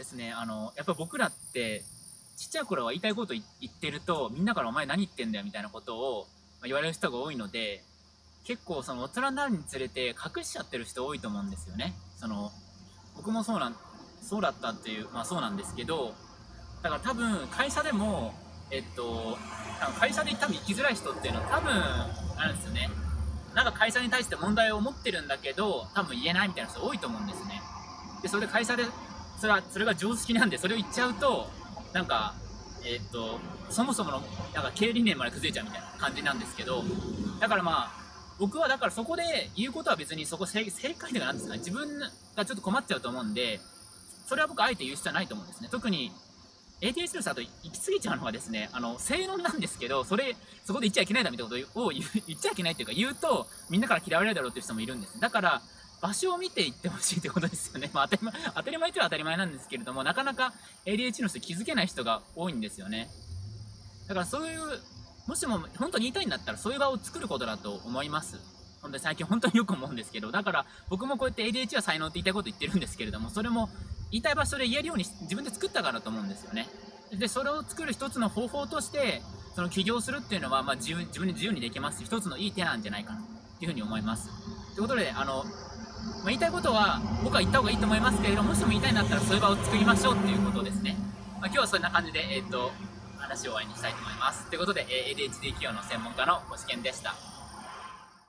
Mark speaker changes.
Speaker 1: ですねあのやっぱ僕らってちっちゃい頃は言いたいこと言ってるとみんなから「お前何言ってんだよ」みたいなことを言われる人が多いので結構その大人になるにつれて隠しちゃってる人多いと思うんですよね。その僕もそうなんそうだったっていうまあそうなんですけどだから多分会社でもえっと会社で多分生きづらい人っていうのは多分あるんですよね。なんか会社に対して問題を持ってるんだけど多分言えないみたいな人多いと思うんですね。でそれで会社でそれはそれが常識なんでそれを言っちゃうとなんかえー、っとそもそものなんか経営理念まで崩れちゃうみたいな感じなんですけどだからまあ僕はだからそこで言うことは別にそこ正正解ではなんですか自分がちょっと困っちゃうと思うんでそれは僕あえて言う必要はないと思うんですね。特に ATH のと行き過ぎちゃうのがですねあの正論なんですけどそれそこで言っちゃいけないだみたいなことを言っちゃいけないっていうか言うとみんなから嫌われるだろうっていう人もいるんですだから場所を見ていってほしいってことですよね。まあ、当たり前、当たり前とは当たり前なんですけれども、なかなか ADHD の人気づけない人が多いんですよね。だからそういう、もしも本当に言いたいんだったらそういう場を作ることだと思います。本当に最近本当によく思うんですけど、だから僕もこうやって ADH は才能って言いたいこと言ってるんですけれども、それも言いたい場所で言えるように自分で作ったからと思うんですよね。で、それを作る一つの方法として、その起業するっていうのは、まあ自分自分で自由にできますし、一つのいい手なんじゃないかな、というふうに思います。ということで、あの、まあ、言いたいことは僕は言った方がいいと思いますけれども、もしも言いたいんだったらそういう場を作りましょうっていうことですね。まあ、今日はそんな感じで、え、ー、と、話を終わりにしたいと思います。ということで、え adhd 企業の専門家の星健でした。